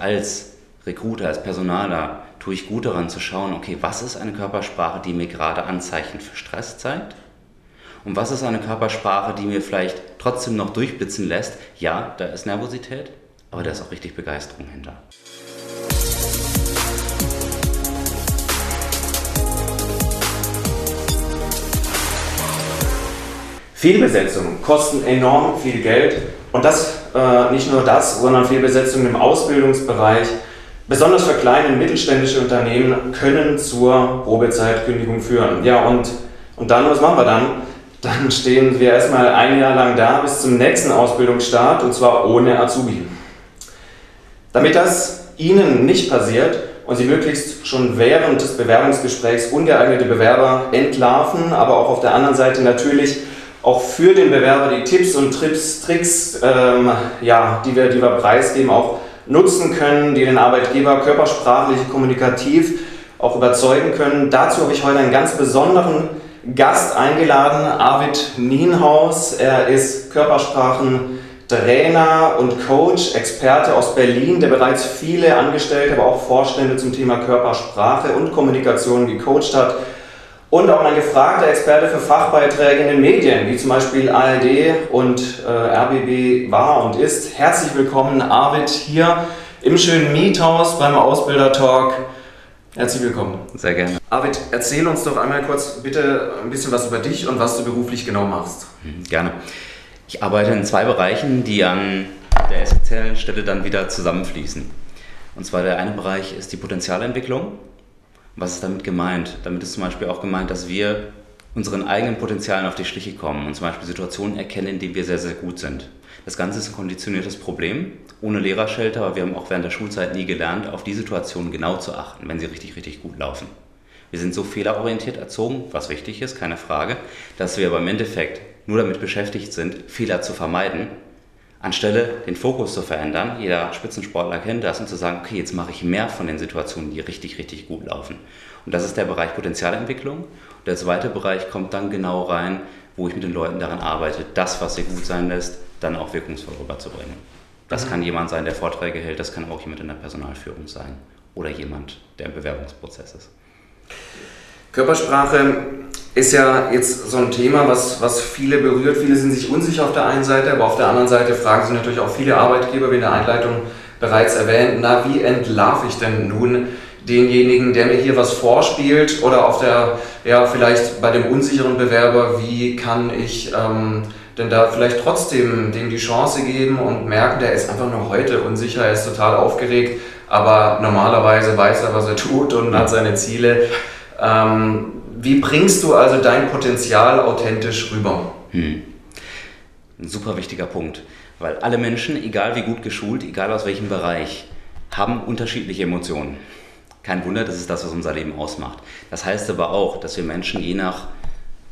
als Recruiter, als Personaler tue ich gut daran zu schauen, okay, was ist eine Körpersprache, die mir gerade Anzeichen für Stress zeigt? Und was ist eine Körpersprache, die mir vielleicht trotzdem noch durchblitzen lässt? Ja, da ist Nervosität, aber da ist auch richtig Begeisterung hinter. Fehlbesetzungen kosten enorm viel Geld und das äh, nicht nur das, sondern Fehlbesetzungen im Ausbildungsbereich, besonders für kleine und mittelständische Unternehmen, können zur Probezeitkündigung führen. Ja, und, und dann, was machen wir dann? Dann stehen wir erstmal ein Jahr lang da bis zum nächsten Ausbildungsstart und zwar ohne Azubi. Damit das Ihnen nicht passiert und Sie möglichst schon während des Bewerbungsgesprächs ungeeignete Bewerber entlarven, aber auch auf der anderen Seite natürlich auch für den Bewerber die Tipps und Trips, Tricks, ähm, ja, die, wir, die wir preisgeben, auch nutzen können, die den Arbeitgeber körpersprachlich, kommunikativ auch überzeugen können. Dazu habe ich heute einen ganz besonderen Gast eingeladen, Arvid Nienhaus. Er ist Körpersprachentrainer und Coach, Experte aus Berlin, der bereits viele Angestellte, aber auch Vorstände zum Thema Körpersprache und Kommunikation gecoacht hat und auch ein gefragter Experte für Fachbeiträge in den Medien, wie zum Beispiel ARD und äh, RBB war und ist. Herzlich willkommen, Arvid, hier im schönen Miethaus beim Ausbilder-Talk. Herzlich willkommen. Sehr gerne. Arvid, erzähl uns doch einmal kurz bitte ein bisschen was über dich und was du beruflich genau machst. Mhm, gerne. Ich arbeite in zwei Bereichen, die an der essentiellen Stelle dann wieder zusammenfließen. Und zwar der eine Bereich ist die Potenzialentwicklung was ist damit gemeint? Damit ist zum Beispiel auch gemeint, dass wir unseren eigenen Potenzialen auf die Schliche kommen und zum Beispiel Situationen erkennen, in denen wir sehr, sehr gut sind. Das Ganze ist ein konditioniertes Problem, ohne Lehrerschelter, aber wir haben auch während der Schulzeit nie gelernt, auf die Situationen genau zu achten, wenn sie richtig, richtig gut laufen. Wir sind so fehlerorientiert erzogen, was wichtig ist, keine Frage, dass wir aber im Endeffekt nur damit beschäftigt sind, Fehler zu vermeiden Anstelle den Fokus zu verändern, jeder Spitzensportler kennt das, und zu sagen, okay, jetzt mache ich mehr von den Situationen, die richtig, richtig gut laufen. Und das ist der Bereich Potenzialentwicklung. Und der zweite Bereich kommt dann genau rein, wo ich mit den Leuten daran arbeite, das, was sie gut sein lässt, dann auch wirkungsvoll rüberzubringen. Das mhm. kann jemand sein, der Vorträge hält, das kann auch jemand in der Personalführung sein oder jemand, der im Bewerbungsprozess ist. Körpersprache ist ja jetzt so ein Thema, was, was viele berührt. Viele sind sich unsicher auf der einen Seite, aber auf der anderen Seite fragen sich natürlich auch viele Arbeitgeber, wie in der Einleitung bereits erwähnt, na, wie entlarve ich denn nun denjenigen, der mir hier was vorspielt oder auf der, ja, vielleicht bei dem unsicheren Bewerber, wie kann ich ähm, denn da vielleicht trotzdem dem die Chance geben und merken, der ist einfach nur heute unsicher, er ist total aufgeregt, aber normalerweise weiß er, was er tut und hat seine Ziele. Ähm, wie bringst du also dein Potenzial authentisch rüber? Hm. Ein super wichtiger Punkt, weil alle Menschen, egal wie gut geschult, egal aus welchem Bereich, haben unterschiedliche Emotionen. Kein Wunder, das ist das, was unser Leben ausmacht. Das heißt aber auch, dass wir Menschen je nach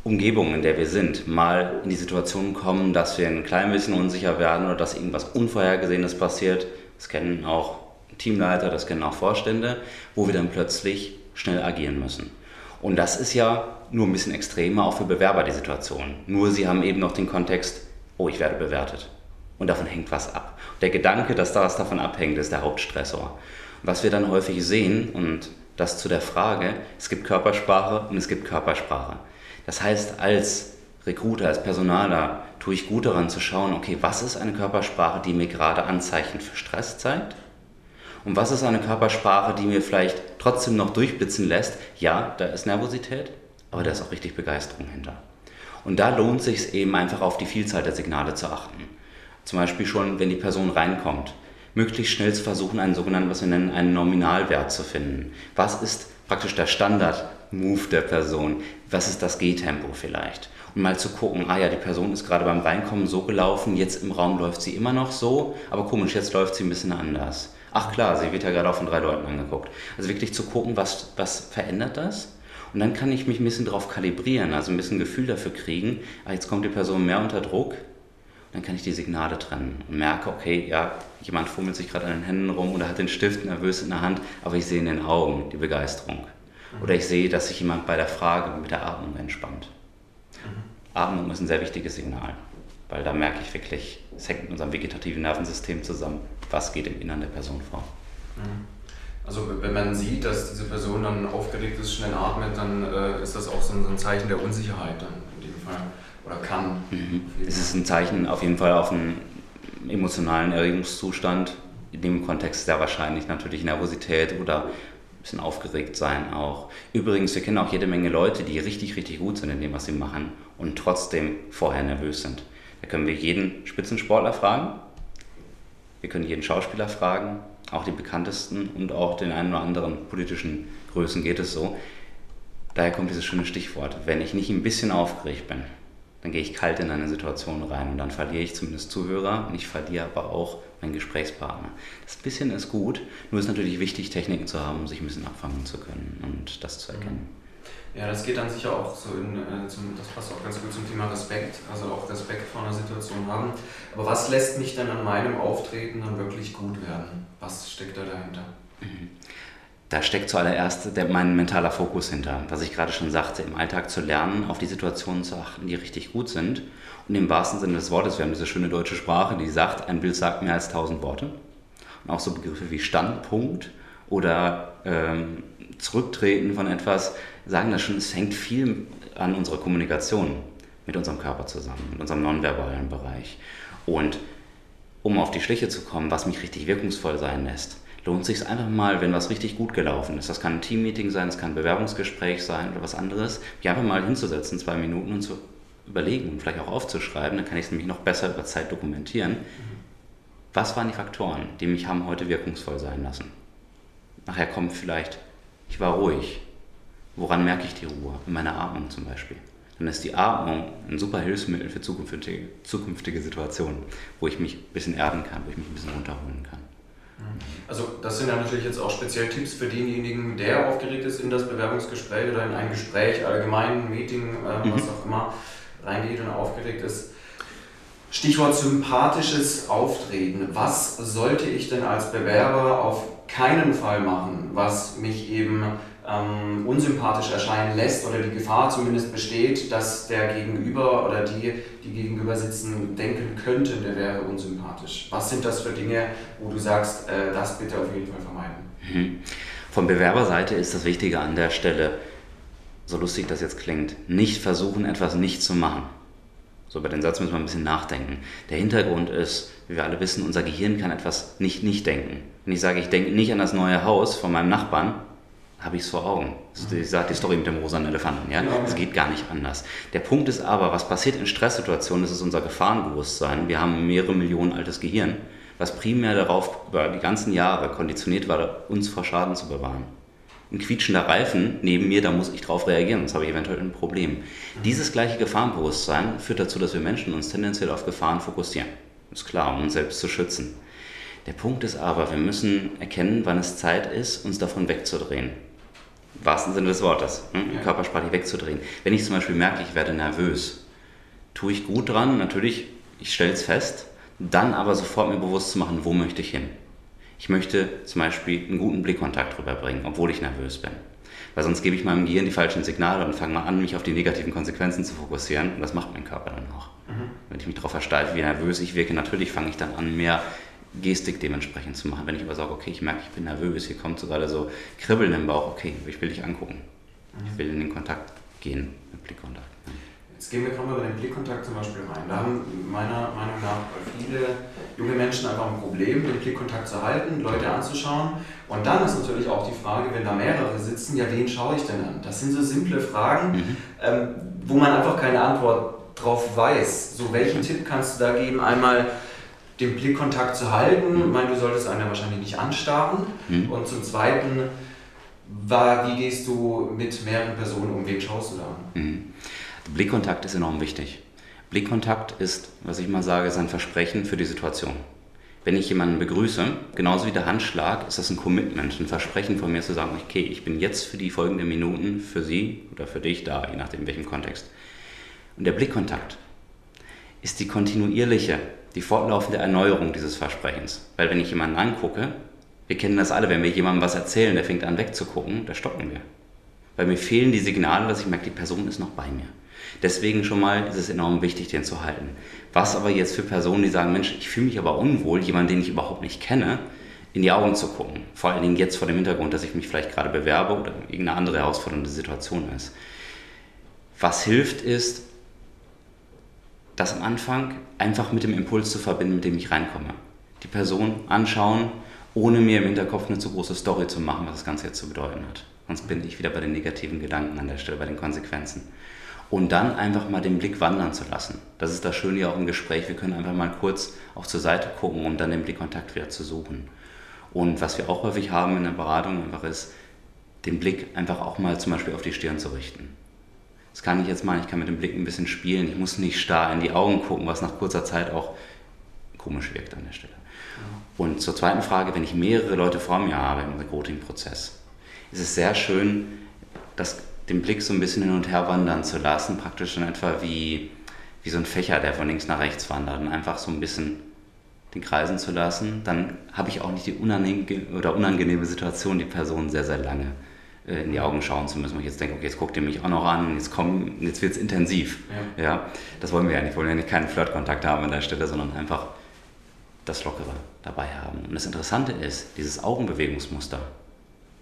Umgebung, in der wir sind, mal in die Situation kommen, dass wir ein klein bisschen unsicher werden oder dass irgendwas Unvorhergesehenes passiert. Das kennen auch Teamleiter, das kennen auch Vorstände, wo wir dann plötzlich schnell agieren müssen. Und das ist ja nur ein bisschen extremer auch für Bewerber die Situation. Nur sie haben eben noch den Kontext, oh, ich werde bewertet. Und davon hängt was ab. Der Gedanke, dass da was davon abhängt, ist der Hauptstressor. Was wir dann häufig sehen, und das zu der Frage, es gibt Körpersprache und es gibt Körpersprache. Das heißt, als Recruiter, als Personaler tue ich gut daran zu schauen, okay, was ist eine Körpersprache, die mir gerade Anzeichen für Stress zeigt? Und was ist eine Körpersprache, die mir vielleicht trotzdem noch durchblitzen lässt? Ja, da ist Nervosität, aber da ist auch richtig Begeisterung hinter. Und da lohnt sich es eben einfach auf die Vielzahl der Signale zu achten. Zum Beispiel schon, wenn die Person reinkommt, möglichst schnell zu versuchen, einen sogenannten, was wir nennen, einen Nominalwert zu finden. Was ist praktisch der Standard-Move der Person? Was ist das Gehtempo vielleicht? Und mal zu gucken, ah ja, die Person ist gerade beim Reinkommen so gelaufen, jetzt im Raum läuft sie immer noch so, aber komisch, jetzt läuft sie ein bisschen anders. Ach klar, sie wird ja gerade auch von drei Leuten angeguckt. Also wirklich zu gucken, was, was verändert das? Und dann kann ich mich ein bisschen darauf kalibrieren, also ein bisschen Gefühl dafür kriegen, ah, jetzt kommt die Person mehr unter Druck. Dann kann ich die Signale trennen und merke, okay, ja, jemand fummelt sich gerade an den Händen rum oder hat den Stift nervös in der Hand, aber ich sehe in den Augen die Begeisterung. Oder ich sehe, dass sich jemand bei der Frage mit der Atmung entspannt. Mhm. Atmung ist ein sehr wichtiges Signal, weil da merke ich wirklich, es hängt mit unserem vegetativen Nervensystem zusammen was geht im Innern der Person vor. Mhm. Also wenn man sieht, dass diese Person dann aufgeregt ist, schnell atmet, dann äh, ist das auch so ein, Zeichen der Unsicherheit dann in dem Fall oder kann. Mhm. Es ist ein Zeichen auf jeden Fall auf einen emotionalen Erregungszustand. In dem Kontext sehr wahrscheinlich natürlich Nervosität oder ein bisschen aufgeregt sein auch. Übrigens, wir kennen auch jede Menge Leute, die richtig, richtig gut sind in dem, was sie machen und trotzdem vorher nervös sind. Da können wir jeden Spitzensportler fragen, wir können jeden Schauspieler fragen, auch die bekanntesten und auch den einen oder anderen politischen Größen geht es so. Daher kommt dieses schöne Stichwort, wenn ich nicht ein bisschen aufgeregt bin, dann gehe ich kalt in eine Situation rein und dann verliere ich zumindest Zuhörer und ich verliere aber auch meinen Gesprächspartner. Das bisschen ist gut, nur ist natürlich wichtig, Techniken zu haben, um sich ein bisschen abfangen zu können und das zu erkennen. Ja, das geht dann sicher auch so in, äh, zum, das passt auch ganz gut zum Thema Respekt, also auch Respekt vor einer Situation haben. Aber was lässt mich dann an meinem Auftreten dann wirklich gut werden? Was steckt da dahinter? Mhm. Da steckt zuallererst der, mein mentaler Fokus hinter. Was ich gerade schon sagte, im Alltag zu lernen, auf die Situationen zu achten, die richtig gut sind. Und im wahrsten Sinne des Wortes, wir haben diese schöne deutsche Sprache, die sagt, ein Bild sagt mehr als tausend Worte. Und auch so Begriffe wie Standpunkt oder ähm, Zurücktreten von etwas sagen das schon, es hängt viel an unserer Kommunikation mit unserem Körper zusammen, mit unserem nonverbalen Bereich. Und um auf die Schliche zu kommen, was mich richtig wirkungsvoll sein lässt, lohnt sich einfach mal, wenn was richtig gut gelaufen ist. Das kann ein Teammeeting sein, das kann ein Bewerbungsgespräch sein oder was anderes, mich einfach mal hinzusetzen, zwei Minuten und zu überlegen und vielleicht auch aufzuschreiben, dann kann ich es nämlich noch besser über Zeit dokumentieren. Was waren die Faktoren, die mich haben heute wirkungsvoll sein lassen? Nachher kommt vielleicht, ich war ruhig, Woran merke ich die Ruhe? In meiner Atmung zum Beispiel. Dann ist die Atmung ein super Hilfsmittel für zukünftige, zukünftige Situationen, wo ich mich ein bisschen erden kann, wo ich mich ein bisschen runterholen kann. Also das sind ja natürlich jetzt auch speziell Tipps für denjenigen, der aufgeregt ist in das Bewerbungsgespräch oder in ein Gespräch, allgemein, ein Meeting, äh, was mhm. auch immer, reingeht und aufgeregt ist. Stichwort sympathisches Auftreten. Was sollte ich denn als Bewerber auf keinen Fall machen, was mich eben ähm, unsympathisch erscheinen lässt oder die Gefahr zumindest besteht, dass der Gegenüber oder die, die gegenüber sitzen, denken könnten, der wäre unsympathisch. Was sind das für Dinge, wo du sagst, äh, das bitte auf jeden Fall vermeiden? Mhm. Von Bewerberseite ist das Wichtige an der Stelle, so lustig das jetzt klingt, nicht versuchen, etwas nicht zu machen. So, bei den Satz müssen wir ein bisschen nachdenken. Der Hintergrund ist, wie wir alle wissen, unser Gehirn kann etwas nicht nicht denken. Wenn ich sage, ich denke nicht an das neue Haus von meinem Nachbarn, habe ich es vor Augen. Ich sage die Story mit dem rosanen Elefanten. Ja? Es geht gar nicht anders. Der Punkt ist aber, was passiert in Stresssituationen, das ist unser Gefahrenbewusstsein. Wir haben mehrere Millionen altes Gehirn, was primär darauf über die ganzen Jahre konditioniert war, uns vor Schaden zu bewahren. Ein quietschender Reifen neben mir, da muss ich drauf reagieren, sonst habe ich eventuell ein Problem. Dieses gleiche Gefahrenbewusstsein führt dazu, dass wir Menschen uns tendenziell auf Gefahren fokussieren. Ist klar, um uns selbst zu schützen. Der Punkt ist aber, wir müssen erkennen, wann es Zeit ist, uns davon wegzudrehen wahrsten Sinne des Wortes, hm, ja. körpersprachlich wegzudrehen. Wenn ich zum Beispiel merke, ich werde nervös, tue ich gut dran, natürlich, ich stelle es fest, dann aber sofort mir bewusst zu machen, wo möchte ich hin. Ich möchte zum Beispiel einen guten Blickkontakt rüberbringen, obwohl ich nervös bin. Weil sonst gebe ich meinem Gehirn die falschen Signale und fange mal an, mich auf die negativen Konsequenzen zu fokussieren. Und das macht mein Körper dann auch. Mhm. Wenn ich mich darauf versteife, wie nervös ich wirke, natürlich fange ich dann an, mehr Gestik dementsprechend zu machen. Wenn ich aber sage, okay, ich merke, ich bin nervös, hier kommt so gerade so Kribbeln im Bauch, okay, ich will dich angucken. Ich will in den Kontakt gehen mit Blickkontakt. Jetzt gehen wir gerade mal bei den Blickkontakt zum Beispiel rein. Da haben meiner Meinung nach viele junge Menschen einfach ein Problem, den Blickkontakt zu halten, Leute anzuschauen. Und dann ist natürlich auch die Frage, wenn da mehrere sitzen, ja, wen schaue ich denn an? Das sind so simple Fragen, mhm. ähm, wo man einfach keine Antwort drauf weiß. So, welchen Tipp kannst du da geben? Einmal, den Blickkontakt zu halten. Mhm. Ich meine, du solltest einen ja wahrscheinlich nicht anstarren. Mhm. Und zum Zweiten, war, wie gehst du mit mehreren Personen um? Wen schaust du da an? Mhm. Blickkontakt ist enorm wichtig. Blickkontakt ist, was ich mal sage, ist ein Versprechen für die Situation. Wenn ich jemanden begrüße, genauso wie der Handschlag, ist das ein Commitment, ein Versprechen von mir zu sagen, okay, ich bin jetzt für die folgenden Minuten für Sie oder für dich da, je nachdem in welchem Kontext. Und der Blickkontakt ist die kontinuierliche die fortlaufende Erneuerung dieses Versprechens. Weil wenn ich jemanden angucke, wir kennen das alle, wenn wir jemandem was erzählen, der fängt an wegzugucken, da stoppen wir. Weil mir fehlen die Signale, dass ich merke, die Person ist noch bei mir. Deswegen schon mal ist es enorm wichtig, den zu halten. Was aber jetzt für Personen, die sagen, Mensch, ich fühle mich aber unwohl, jemanden, den ich überhaupt nicht kenne, in die Augen zu gucken. Vor allen Dingen jetzt vor dem Hintergrund, dass ich mich vielleicht gerade bewerbe oder irgendeine andere herausfordernde Situation ist. Was hilft ist, das am Anfang einfach mit dem Impuls zu verbinden, mit dem ich reinkomme. Die Person anschauen, ohne mir im Hinterkopf eine zu große Story zu machen, was das Ganze jetzt zu bedeuten hat. Sonst bin ich wieder bei den negativen Gedanken an der Stelle, bei den Konsequenzen. Und dann einfach mal den Blick wandern zu lassen. Das ist das Schöne ja auch im Gespräch. Wir können einfach mal kurz auch zur Seite gucken, um dann den Blickkontakt wieder zu suchen. Und was wir auch häufig haben in der Beratung einfach ist, den Blick einfach auch mal zum Beispiel auf die Stirn zu richten. Das kann ich jetzt mal, ich kann mit dem Blick ein bisschen spielen. Ich muss nicht starr in die Augen gucken, was nach kurzer Zeit auch komisch wirkt an der Stelle. Und zur zweiten Frage, wenn ich mehrere Leute vor mir habe im Recruiting-Prozess, ist es sehr schön, das, den Blick so ein bisschen hin und her wandern zu lassen, praktisch in etwa wie, wie so ein Fächer, der von links nach rechts wandert und einfach so ein bisschen den kreisen zu lassen, dann habe ich auch nicht die unangenehme, oder unangenehme Situation, die Person sehr, sehr lange äh, in die Augen schauen zu müssen, wo ich jetzt denke, okay, jetzt guckt ihr mich auch noch an, jetzt, jetzt wird es intensiv. Ja. ja. das wollen wir ja nicht. Wir wollen ja nicht keinen Flirtkontakt haben an der Stelle, sondern einfach das Lockere dabei haben. Und das Interessante ist, dieses Augenbewegungsmuster,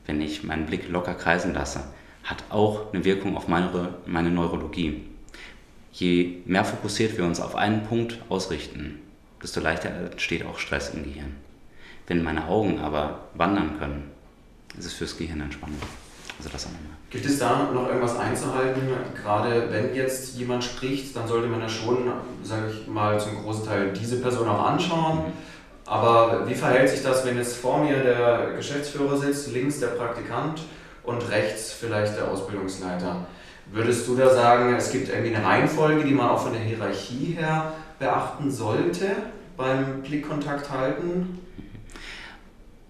wenn ich meinen Blick locker kreisen lasse, hat auch eine Wirkung auf meine, meine Neurologie. Je mehr fokussiert wir uns auf einen Punkt ausrichten, desto leichter entsteht auch Stress im Gehirn. Wenn meine Augen aber wandern können, ist es fürs Gehirn entspannend. Also das Gibt es da noch irgendwas einzuhalten? Gerade wenn jetzt jemand spricht, dann sollte man ja schon, sage ich mal, zum großen Teil diese Person auch anschauen. Mhm. Aber wie verhält sich das, wenn jetzt vor mir der Geschäftsführer sitzt, links der Praktikant und rechts vielleicht der Ausbildungsleiter? Würdest du da sagen, es gibt irgendwie eine Reihenfolge, die man auch von der Hierarchie her beachten sollte beim Blickkontakt halten?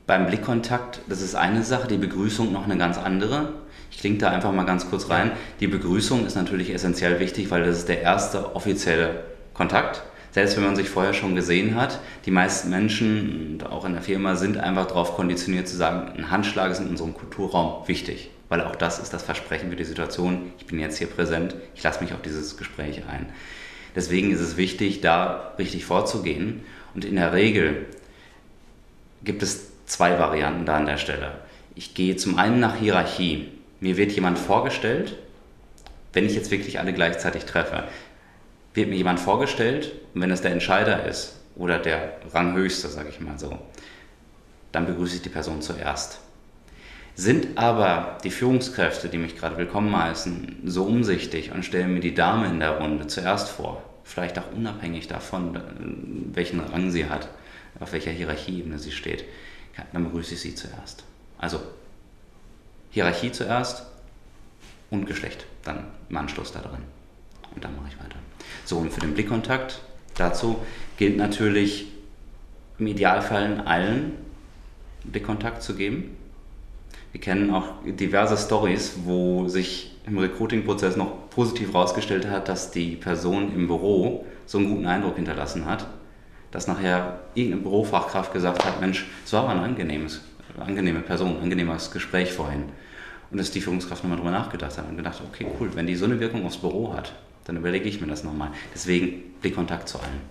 Beim Blickkontakt, das ist eine Sache, die Begrüßung noch eine ganz andere. Ich klinge da einfach mal ganz kurz rein. Die Begrüßung ist natürlich essentiell wichtig, weil das ist der erste offizielle Kontakt. Selbst wenn man sich vorher schon gesehen hat, die meisten Menschen, auch in der Firma, sind einfach darauf konditioniert zu sagen, ein Handschlag ist in unserem Kulturraum wichtig. Weil auch das ist das Versprechen für die Situation. Ich bin jetzt hier präsent, ich lasse mich auf dieses Gespräch ein. Deswegen ist es wichtig, da richtig vorzugehen. Und in der Regel gibt es zwei Varianten da an der Stelle. Ich gehe zum einen nach Hierarchie. Mir wird jemand vorgestellt, wenn ich jetzt wirklich alle gleichzeitig treffe, wird mir jemand vorgestellt und wenn es der Entscheider ist oder der Ranghöchste, sage ich mal so, dann begrüße ich die Person zuerst. Sind aber die Führungskräfte, die mich gerade willkommen heißen, so umsichtig und stellen mir die Dame in der Runde zuerst vor, vielleicht auch unabhängig davon, welchen Rang sie hat, auf welcher Hierarchieebene sie steht, dann begrüße ich sie zuerst. Also Hierarchie zuerst und Geschlecht dann im Anschluss da drin. Und dann mache ich weiter. So, und für den Blickkontakt dazu gilt natürlich im Idealfall allen Blickkontakt zu geben. Wir kennen auch diverse Stories, wo sich im Recruiting-Prozess noch positiv herausgestellt hat, dass die Person im Büro so einen guten Eindruck hinterlassen hat, dass nachher irgendeine Bürofachkraft gesagt hat, Mensch, es war aber ein angenehmes, angenehme Person, ein angenehmes Gespräch vorhin. Und dass die Führungskraft nochmal drüber nachgedacht hat und gedacht, okay, cool, wenn die so eine Wirkung aufs Büro hat, dann überlege ich mir das nochmal. Deswegen Blickkontakt zu allen.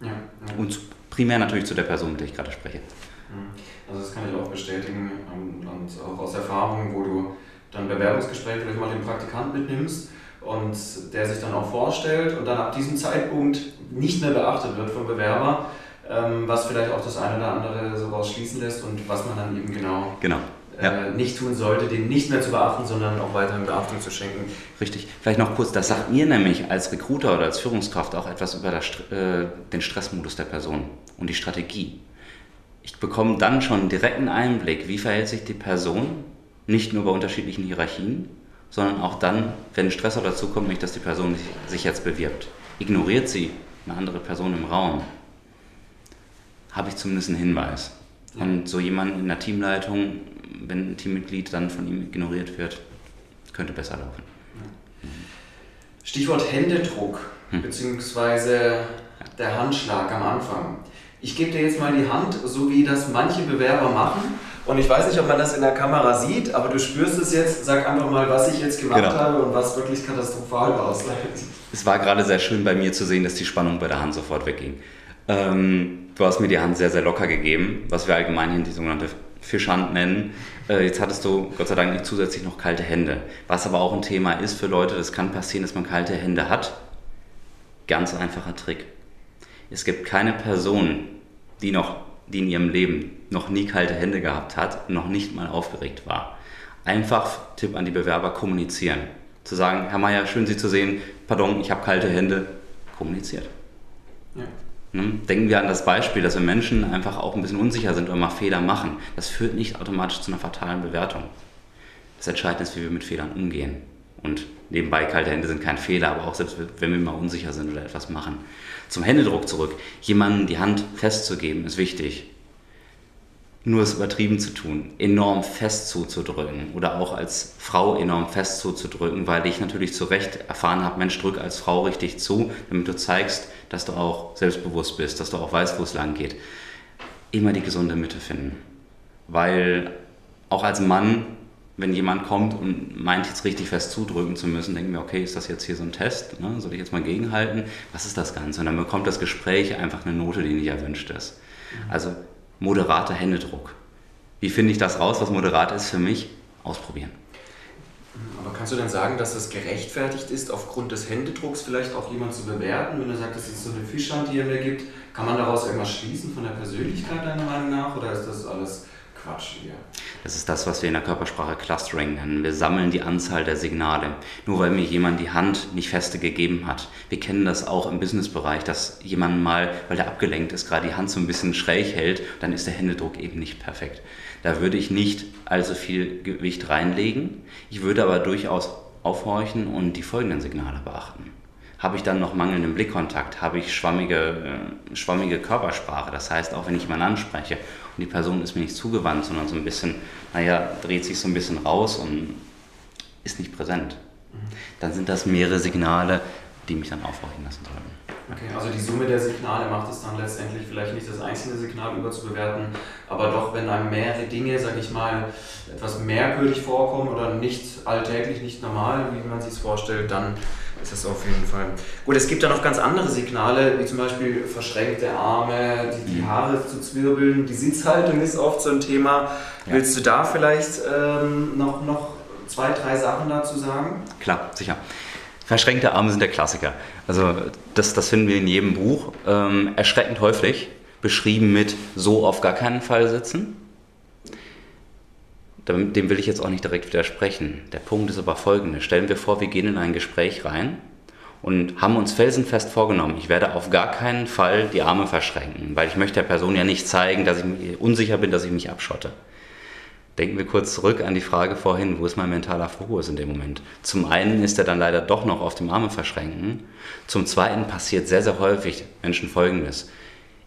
Ja, ja. Und primär natürlich zu der Person, mit der ich gerade spreche. Mhm. Also das kann ich auch bestätigen und auch aus Erfahrung, wo du dann Bewerbungsgespräch vielleicht mal den Praktikant mitnimmst und der sich dann auch vorstellt und dann ab diesem Zeitpunkt nicht mehr beachtet wird vom Bewerber, ähm, was vielleicht auch das eine oder andere so rausschließen lässt und was man dann eben genau, genau. Äh, ja. nicht tun sollte, den nicht mehr zu beachten, sondern auch weiterhin Beachtung zu schenken. Richtig. Vielleicht noch kurz, das sagt mir nämlich als Recruiter oder als Führungskraft auch etwas über das, äh, den Stressmodus der Person und die Strategie. Ich bekomme dann schon einen direkten Einblick, wie verhält sich die Person, nicht nur bei unterschiedlichen Hierarchien, sondern auch dann, wenn ein Stressor dazu kommt, nämlich dass die Person sich jetzt bewirbt. Ignoriert sie eine andere Person im Raum, habe ich zumindest einen Hinweis. Und so jemand in der Teamleitung, wenn ein Teammitglied dann von ihm ignoriert wird, könnte besser laufen. Stichwort Händedruck, hm. beziehungsweise der Handschlag am Anfang. Ich gebe dir jetzt mal die Hand, so wie das manche Bewerber machen. Und ich weiß nicht, ob man das in der Kamera sieht, aber du spürst es jetzt. Sag einfach mal, was ich jetzt gemacht genau. habe und was wirklich katastrophal war. Es war gerade sehr schön bei mir zu sehen, dass die Spannung bei der Hand sofort wegging. Ähm, du hast mir die Hand sehr, sehr locker gegeben, was wir allgemein hier die sogenannte Fischhand nennen. Äh, jetzt hattest du Gott sei Dank nicht zusätzlich noch kalte Hände. Was aber auch ein Thema ist für Leute, das kann passieren, dass man kalte Hände hat. Ganz einfacher Trick. Es gibt keine Person, die, noch, die in ihrem Leben noch nie kalte Hände gehabt hat, noch nicht mal aufgeregt war. Einfach Tipp an die Bewerber, kommunizieren. Zu sagen, Herr Mayer, schön Sie zu sehen, pardon, ich habe kalte Hände, kommuniziert. Ja. Ne? Denken wir an das Beispiel, dass wir Menschen einfach auch ein bisschen unsicher sind oder mal Fehler machen. Das führt nicht automatisch zu einer fatalen Bewertung. Das Entscheidende ist, wie wir mit Fehlern umgehen. Und nebenbei, kalte Hände sind kein Fehler, aber auch selbst wenn wir mal unsicher sind oder etwas machen. Zum Händedruck zurück. Jemandem die Hand festzugeben, ist wichtig nur es übertrieben zu tun, enorm fest zuzudrücken oder auch als Frau enorm fest zuzudrücken, weil ich natürlich zu Recht erfahren habe, Mensch, drück als Frau richtig zu, damit du zeigst, dass du auch selbstbewusst bist, dass du auch weißt, wo es lang geht. Immer die gesunde Mitte finden. Weil auch als Mann, wenn jemand kommt und meint, jetzt richtig fest zudrücken zu müssen, denken wir, okay, ist das jetzt hier so ein Test? Ne? Soll ich jetzt mal gegenhalten? Was ist das Ganze? Und dann bekommt das Gespräch einfach eine Note, die nicht erwünscht ist. Also moderater Händedruck. Wie finde ich das raus, was moderat ist für mich? Ausprobieren. Aber kannst du denn sagen, dass es gerechtfertigt ist, aufgrund des Händedrucks vielleicht auch jemanden zu bewerten? Wenn du sagst, das ist so eine Fischhand, die er mir gibt, kann man daraus irgendwas schließen von der Persönlichkeit deiner Meinung nach? Oder ist das alles Quatsch hier. Das ist das, was wir in der Körpersprache Clustering nennen. Wir sammeln die Anzahl der Signale. Nur weil mir jemand die Hand nicht feste gegeben hat. Wir kennen das auch im Businessbereich, dass jemand mal, weil der abgelenkt ist, gerade die Hand so ein bisschen schräg hält, dann ist der Händedruck eben nicht perfekt. Da würde ich nicht allzu viel Gewicht reinlegen. Ich würde aber durchaus aufhorchen und die folgenden Signale beachten. Habe ich dann noch mangelnden Blickkontakt? Habe ich schwammige, äh, schwammige Körpersprache? Das heißt, auch wenn ich jemanden anspreche und die Person ist mir nicht zugewandt, sondern so ein bisschen, naja, dreht sich so ein bisschen raus und ist nicht präsent. Dann sind das mehrere Signale, die mich dann aufhorchen lassen sollten. Okay, also die Summe der Signale macht es dann letztendlich vielleicht nicht das einzelne Signal überzubewerten, aber doch, wenn einem mehrere Dinge, sage ich mal, etwas merkwürdig vorkommen oder nicht alltäglich, nicht normal, wie man sich es vorstellt, dann ist das auf jeden Fall. Gut, es gibt da noch ganz andere Signale, wie zum Beispiel verschränkte Arme, die, die mhm. Haare zu zwirbeln, die Sitzhaltung ist oft so ein Thema. Ja. Willst du da vielleicht ähm, noch, noch zwei, drei Sachen dazu sagen? Klar, sicher. Verschränkte Arme sind der Klassiker. Also das, das finden wir in jedem Buch. Ähm, erschreckend häufig beschrieben mit so auf gar keinen Fall sitzen. Dem will ich jetzt auch nicht direkt widersprechen. Der Punkt ist aber folgender. Stellen wir vor, wir gehen in ein Gespräch rein und haben uns felsenfest vorgenommen, ich werde auf gar keinen Fall die Arme verschränken, weil ich möchte der Person ja nicht zeigen, dass ich unsicher bin, dass ich mich abschotte. Denken wir kurz zurück an die Frage vorhin, wo ist mein mentaler Fokus in dem Moment? Zum einen ist er dann leider doch noch auf dem Arme verschränken. Zum zweiten passiert sehr, sehr häufig Menschen Folgendes.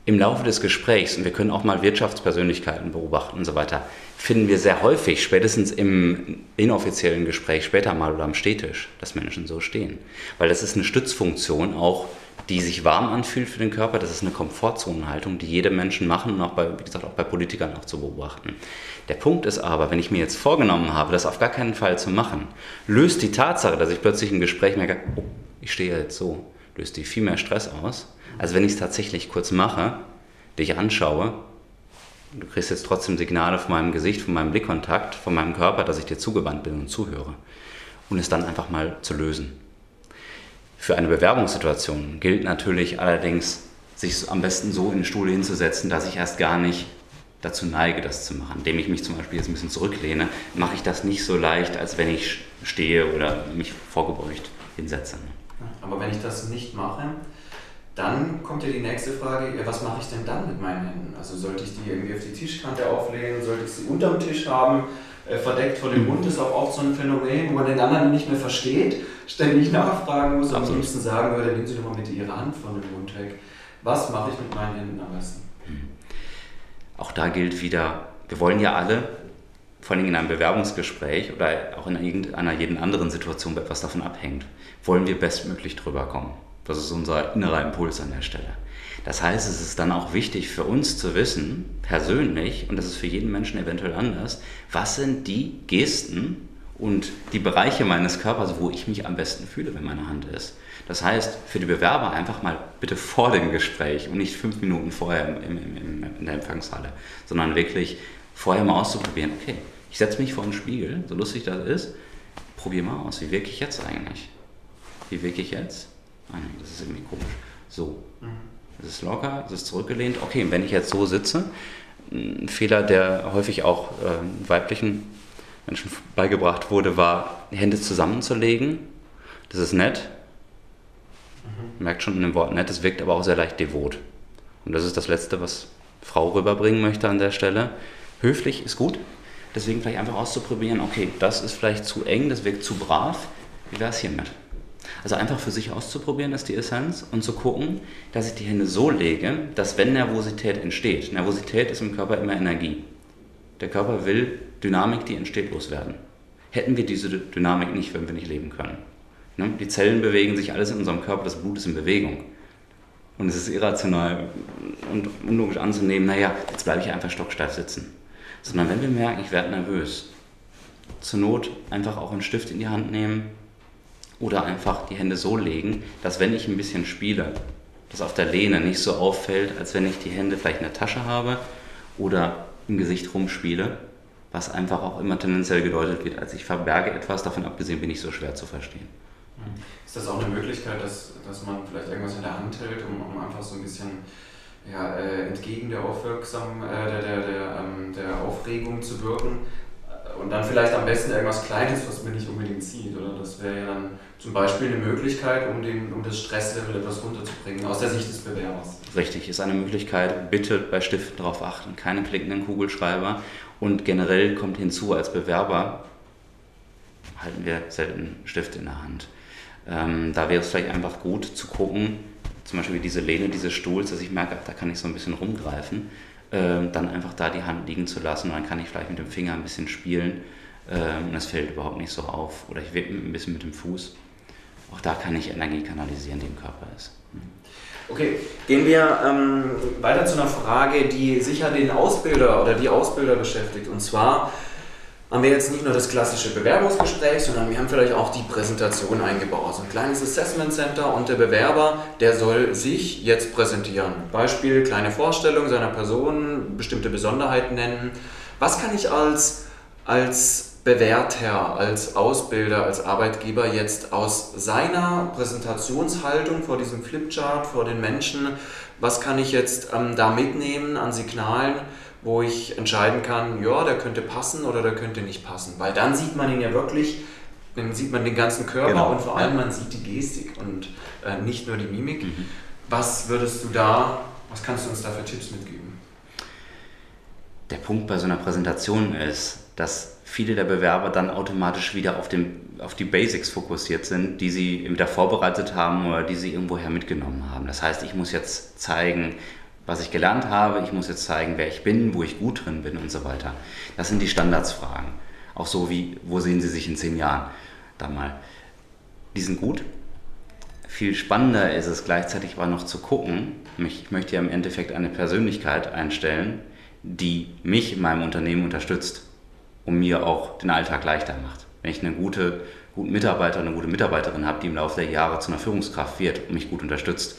Im Laufe des Gesprächs, und wir können auch mal Wirtschaftspersönlichkeiten beobachten und so weiter, finden wir sehr häufig, spätestens im inoffiziellen Gespräch, später mal oder am Stehtisch, dass Menschen so stehen. Weil das ist eine Stützfunktion auch, die sich warm anfühlt für den Körper. Das ist eine Komfortzonenhaltung, die jede Menschen machen und auch bei, wie gesagt, auch bei Politikern auch zu beobachten. Der Punkt ist aber, wenn ich mir jetzt vorgenommen habe, das auf gar keinen Fall zu machen, löst die Tatsache, dass ich plötzlich im Gespräch merke, oh, ich stehe jetzt so, löst die viel mehr Stress aus, als wenn ich es tatsächlich kurz mache, dich anschaue du kriegst jetzt trotzdem Signale von meinem Gesicht, von meinem Blickkontakt, von meinem Körper, dass ich dir zugewandt bin und zuhöre. Und es dann einfach mal zu lösen. Für eine Bewerbungssituation gilt natürlich allerdings, sich am besten so in den Stuhl hinzusetzen, dass ich erst gar nicht dazu neige, das zu machen. Indem ich mich zum Beispiel jetzt ein bisschen zurücklehne, mache ich das nicht so leicht, als wenn ich stehe oder mich vorgebeugt hinsetze. Aber wenn ich das nicht mache, dann kommt ja die nächste Frage, ja, was mache ich denn dann mit meinen Händen? Also sollte ich die irgendwie auf die Tischkante auflegen, sollte ich sie unterm Tisch haben, äh, verdeckt vor dem Mund, ist auch oft so ein Phänomen, wo man den anderen nicht mehr versteht, ständig nachfragen muss und am liebsten sagen würde, nehmen Sie doch mal bitte Ihre Hand von dem Mund weg. Was mache ich mit meinen Händen am besten? Hm. Auch da gilt wieder, wir wollen ja alle, vor allem in einem Bewerbungsgespräch oder auch in irgendeiner jeden anderen Situation, wo etwas davon abhängt, wollen wir bestmöglich drüber kommen. Das ist unser innerer Impuls an der Stelle. Das heißt, es ist dann auch wichtig für uns zu wissen, persönlich, und das ist für jeden Menschen eventuell anders, was sind die Gesten und die Bereiche meines Körpers, wo ich mich am besten fühle, wenn meine Hand ist. Das heißt, für die Bewerber einfach mal bitte vor dem Gespräch und nicht fünf Minuten vorher im, im, im, in der Empfangshalle, sondern wirklich vorher mal auszuprobieren, okay, ich setze mich vor den Spiegel, so lustig das ist, probier mal aus, wie wirke ich jetzt eigentlich? Wie wirke ich jetzt? Ah, nee, das ist irgendwie komisch. So. Mhm. Es ist locker, es ist zurückgelehnt. Okay, wenn ich jetzt so sitze, ein Fehler, der häufig auch äh, weiblichen Menschen beigebracht wurde, war, Hände zusammenzulegen. Das ist nett. Mhm. Merkt schon in dem Wort nett, es wirkt aber auch sehr leicht devot. Und das ist das Letzte, was Frau rüberbringen möchte an der Stelle. Höflich ist gut, deswegen vielleicht einfach auszuprobieren, okay, das ist vielleicht zu eng, das wirkt zu brav. Wie wäre es hiermit? Also einfach für sich auszuprobieren ist die Essenz und zu gucken, dass ich die Hände so lege, dass wenn Nervosität entsteht, Nervosität ist im Körper immer Energie. Der Körper will Dynamik, die entsteht, loswerden. Hätten wir diese Dynamik nicht, würden wir nicht leben können. Ne? Die Zellen bewegen sich, alles in unserem Körper, das Blut ist in Bewegung. Und es ist irrational und unlogisch anzunehmen, naja, jetzt bleibe ich einfach stocksteif sitzen. Sondern wenn wir merken, ich werde nervös, zur Not einfach auch einen Stift in die Hand nehmen, oder einfach die Hände so legen, dass wenn ich ein bisschen spiele, das auf der Lehne nicht so auffällt, als wenn ich die Hände vielleicht in der Tasche habe oder im Gesicht rumspiele, was einfach auch immer tendenziell gedeutet wird, als ich verberge etwas, davon abgesehen bin ich so schwer zu verstehen. Ist das auch eine Möglichkeit, dass, dass man vielleicht irgendwas in der Hand hält, um, um einfach so ein bisschen ja, äh, entgegen der, Aufwirksam, äh, der, der, der, ähm, der Aufregung zu wirken? Und dann vielleicht am besten irgendwas Kleines, was mir nicht unbedingt zieht. Oder das wäre ja dann zum Beispiel eine Möglichkeit, um, den, um das Stresslevel etwas runterzubringen, aus der Sicht des Bewerbers. Richtig, ist eine Möglichkeit. Bitte bei Stiften darauf achten, keine klickenden Kugelschreiber. Und generell kommt hinzu, als Bewerber halten wir selten Stifte in der Hand. Ähm, da wäre es vielleicht einfach gut zu gucken, zum Beispiel wie diese Lehne dieses Stuhls, dass ich merke, da kann ich so ein bisschen rumgreifen äh, dann einfach da die Hand liegen zu lassen. Und dann kann ich vielleicht mit dem Finger ein bisschen spielen äh, und es fällt überhaupt nicht so auf. Oder ich wippe ein bisschen mit dem Fuß. Auch da kann ich Energie kanalisieren, die im Körper ist. Mhm. Okay, gehen wir ähm, weiter zu einer Frage, die sicher den Ausbilder oder die Ausbilder beschäftigt. Und zwar, haben wir jetzt nicht nur das klassische Bewerbungsgespräch, sondern wir haben vielleicht auch die Präsentation eingebaut. Also ein kleines Assessment Center und der Bewerber, der soll sich jetzt präsentieren. Beispiel, kleine Vorstellung seiner Person, bestimmte Besonderheiten nennen. Was kann ich als, als Bewerter, als Ausbilder, als Arbeitgeber jetzt aus seiner Präsentationshaltung vor diesem Flipchart, vor den Menschen, was kann ich jetzt ähm, da mitnehmen an Signalen? Wo ich entscheiden kann, ja, der könnte passen oder der könnte nicht passen. Weil dann sieht man ihn ja wirklich, dann sieht man den ganzen Körper genau. und vor allem man sieht die Gestik und äh, nicht nur die Mimik. Mhm. Was würdest du da, was kannst du uns da für Tipps mitgeben? Der Punkt bei so einer Präsentation ist, dass viele der Bewerber dann automatisch wieder auf, dem, auf die Basics fokussiert sind, die sie wieder vorbereitet haben oder die sie irgendwoher mitgenommen haben. Das heißt, ich muss jetzt zeigen, was ich gelernt habe, ich muss jetzt zeigen, wer ich bin, wo ich gut drin bin und so weiter. Das sind die Standardsfragen. Auch so wie, wo sehen Sie sich in zehn Jahren? Da mal. Die sind gut. Viel spannender ist es gleichzeitig aber noch zu gucken, ich möchte ja im Endeffekt eine Persönlichkeit einstellen, die mich in meinem Unternehmen unterstützt und mir auch den Alltag leichter macht. Wenn ich eine gute, gute Mitarbeiter, eine gute Mitarbeiterin habe, die im Laufe der Jahre zu einer Führungskraft wird und mich gut unterstützt.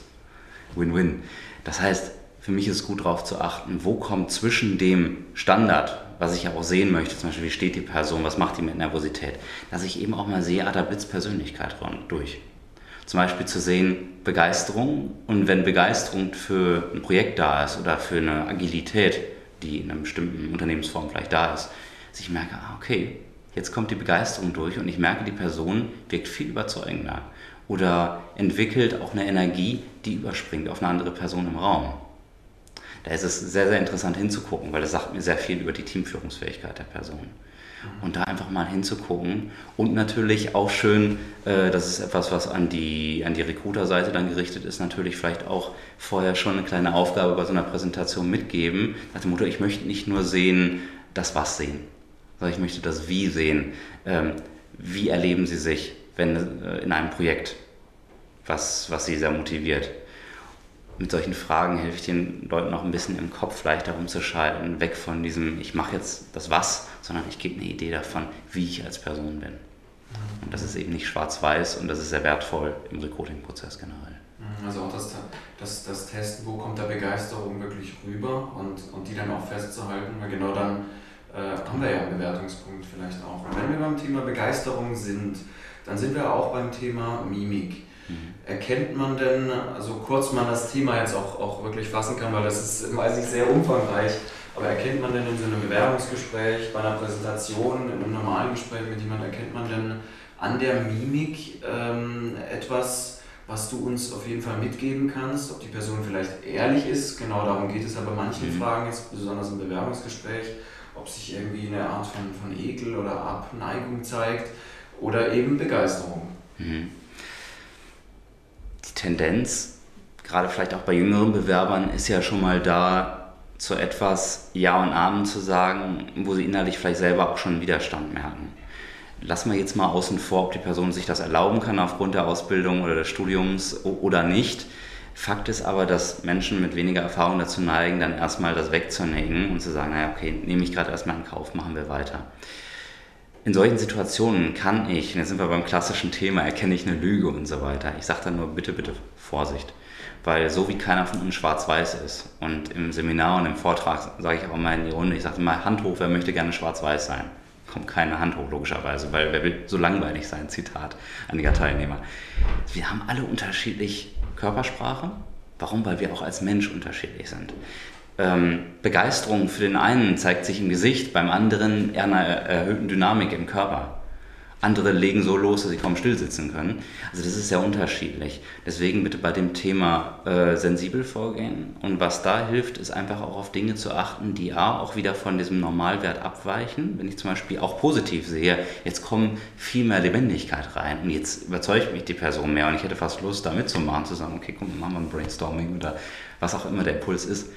Win-win. Das heißt, für mich ist es gut darauf zu achten, wo kommt zwischen dem Standard, was ich ja auch sehen möchte, zum Beispiel, wie steht die Person, was macht die mit Nervosität, dass ich eben auch mal sehe, ah, da blitzt Persönlichkeit durch. Zum Beispiel zu sehen, Begeisterung und wenn Begeisterung für ein Projekt da ist oder für eine Agilität, die in einer bestimmten Unternehmensform vielleicht da ist, dass ich merke, ah, okay, jetzt kommt die Begeisterung durch und ich merke, die Person wirkt viel überzeugender oder entwickelt auch eine Energie, die überspringt auf eine andere Person im Raum da ist es sehr, sehr interessant hinzugucken, weil das sagt mir sehr viel über die Teamführungsfähigkeit der Person. Und da einfach mal hinzugucken und natürlich auch schön, äh, das ist etwas, was an die, an die Recruiter-Seite dann gerichtet ist, natürlich vielleicht auch vorher schon eine kleine Aufgabe bei so einer Präsentation mitgeben, nach dem Motto, ich möchte nicht nur sehen, das Was sehen, sondern ich möchte das Wie sehen. Ähm, wie erleben Sie sich wenn, äh, in einem Projekt, was, was Sie sehr motiviert? Mit solchen Fragen helfe ich den Leuten auch ein bisschen im Kopf leichter umzuschalten, weg von diesem, ich mache jetzt das Was, sondern ich gebe eine Idee davon, wie ich als Person bin. Und das ist eben nicht schwarz-weiß und das ist sehr wertvoll im Recruiting-Prozess generell. Mhm, also auch das, das, das Testen, wo kommt da Begeisterung wirklich rüber und, und die dann auch festzuhalten, weil genau dann äh, haben wir ja einen Bewertungspunkt vielleicht auch. Und wenn wir beim Thema Begeisterung sind, dann sind wir auch beim Thema Mimik. Erkennt man denn, also kurz mal das Thema jetzt auch, auch wirklich fassen kann, weil das ist meistens sehr umfangreich, aber erkennt man denn in so einem Bewerbungsgespräch, bei einer Präsentation, in einem normalen Gespräch mit jemandem, erkennt man denn an der Mimik ähm, etwas, was du uns auf jeden Fall mitgeben kannst, ob die Person vielleicht ehrlich ist, genau darum geht es aber manchen mhm. Fragen, jetzt besonders im Bewerbungsgespräch, ob sich irgendwie eine Art von, von Ekel oder Abneigung zeigt oder eben Begeisterung. Mhm. Tendenz, gerade vielleicht auch bei jüngeren Bewerbern, ist ja schon mal da, zu etwas Ja und Amen zu sagen, wo sie innerlich vielleicht selber auch schon Widerstand merken. Lassen wir jetzt mal außen vor, ob die Person sich das erlauben kann aufgrund der Ausbildung oder des Studiums oder nicht. Fakt ist aber, dass Menschen mit weniger Erfahrung dazu neigen, dann erstmal das wegzunehmen und zu sagen, naja, okay, nehme ich gerade erstmal in Kauf, machen wir weiter. In solchen Situationen kann ich, und jetzt sind wir beim klassischen Thema, erkenne ich eine Lüge und so weiter. Ich sage dann nur, bitte, bitte Vorsicht. Weil so wie keiner von uns schwarz-weiß ist und im Seminar und im Vortrag sage ich auch mal in die Runde, ich sage immer Hand hoch, wer möchte gerne schwarz-weiß sein? Kommt keine Hand hoch, logischerweise, weil wer will so langweilig sein? Zitat einiger Teilnehmer. Wir haben alle unterschiedlich Körpersprache. Warum? Weil wir auch als Mensch unterschiedlich sind. Ähm, Begeisterung für den einen zeigt sich im Gesicht, beim anderen eher einer erhöhten Dynamik im Körper. Andere legen so los, dass sie kaum still sitzen können. Also das ist sehr unterschiedlich. Deswegen bitte bei dem Thema äh, sensibel vorgehen. Und was da hilft, ist einfach auch auf Dinge zu achten, die A, auch wieder von diesem Normalwert abweichen. Wenn ich zum Beispiel auch positiv sehe, jetzt kommt viel mehr Lebendigkeit rein und jetzt überzeugt mich die Person mehr und ich hätte fast Lust, da mitzumachen, zu sagen, okay, komm, machen wir ein Brainstorming oder was auch immer der Impuls ist.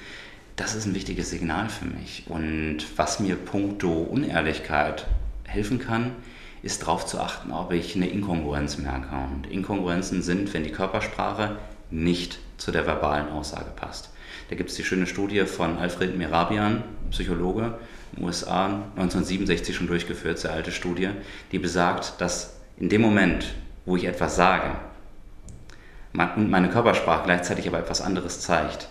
Das ist ein wichtiges Signal für mich. Und was mir puncto Unehrlichkeit helfen kann, ist darauf zu achten, ob ich eine Inkongruenz merke. Und Inkongruenzen sind, wenn die Körpersprache nicht zu der verbalen Aussage passt. Da gibt es die schöne Studie von Alfred Merabian, Psychologe in den USA, 1967 schon durchgeführt, sehr alte Studie, die besagt, dass in dem Moment, wo ich etwas sage und meine Körpersprache gleichzeitig aber etwas anderes zeigt,